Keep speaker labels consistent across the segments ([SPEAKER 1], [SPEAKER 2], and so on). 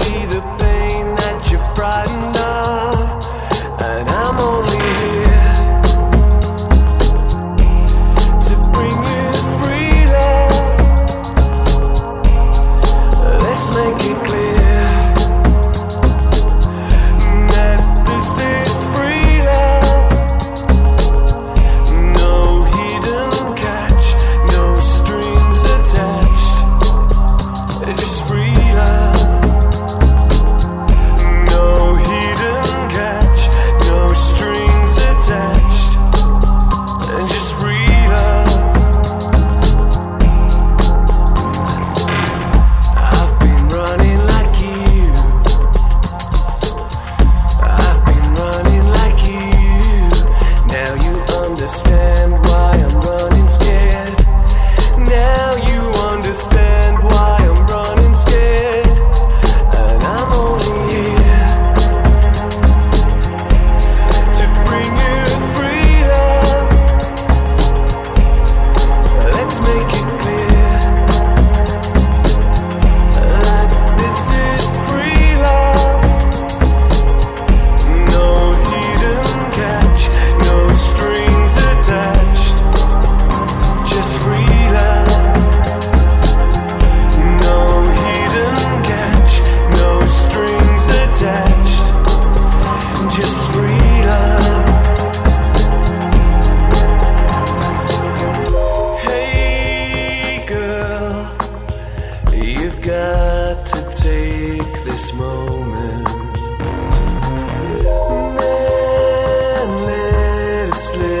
[SPEAKER 1] see the pain that you're frightened of, and I'm only here to bring you freedom. Let's make it clear. stay. had to take this moment and let it slip.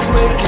[SPEAKER 1] Let's make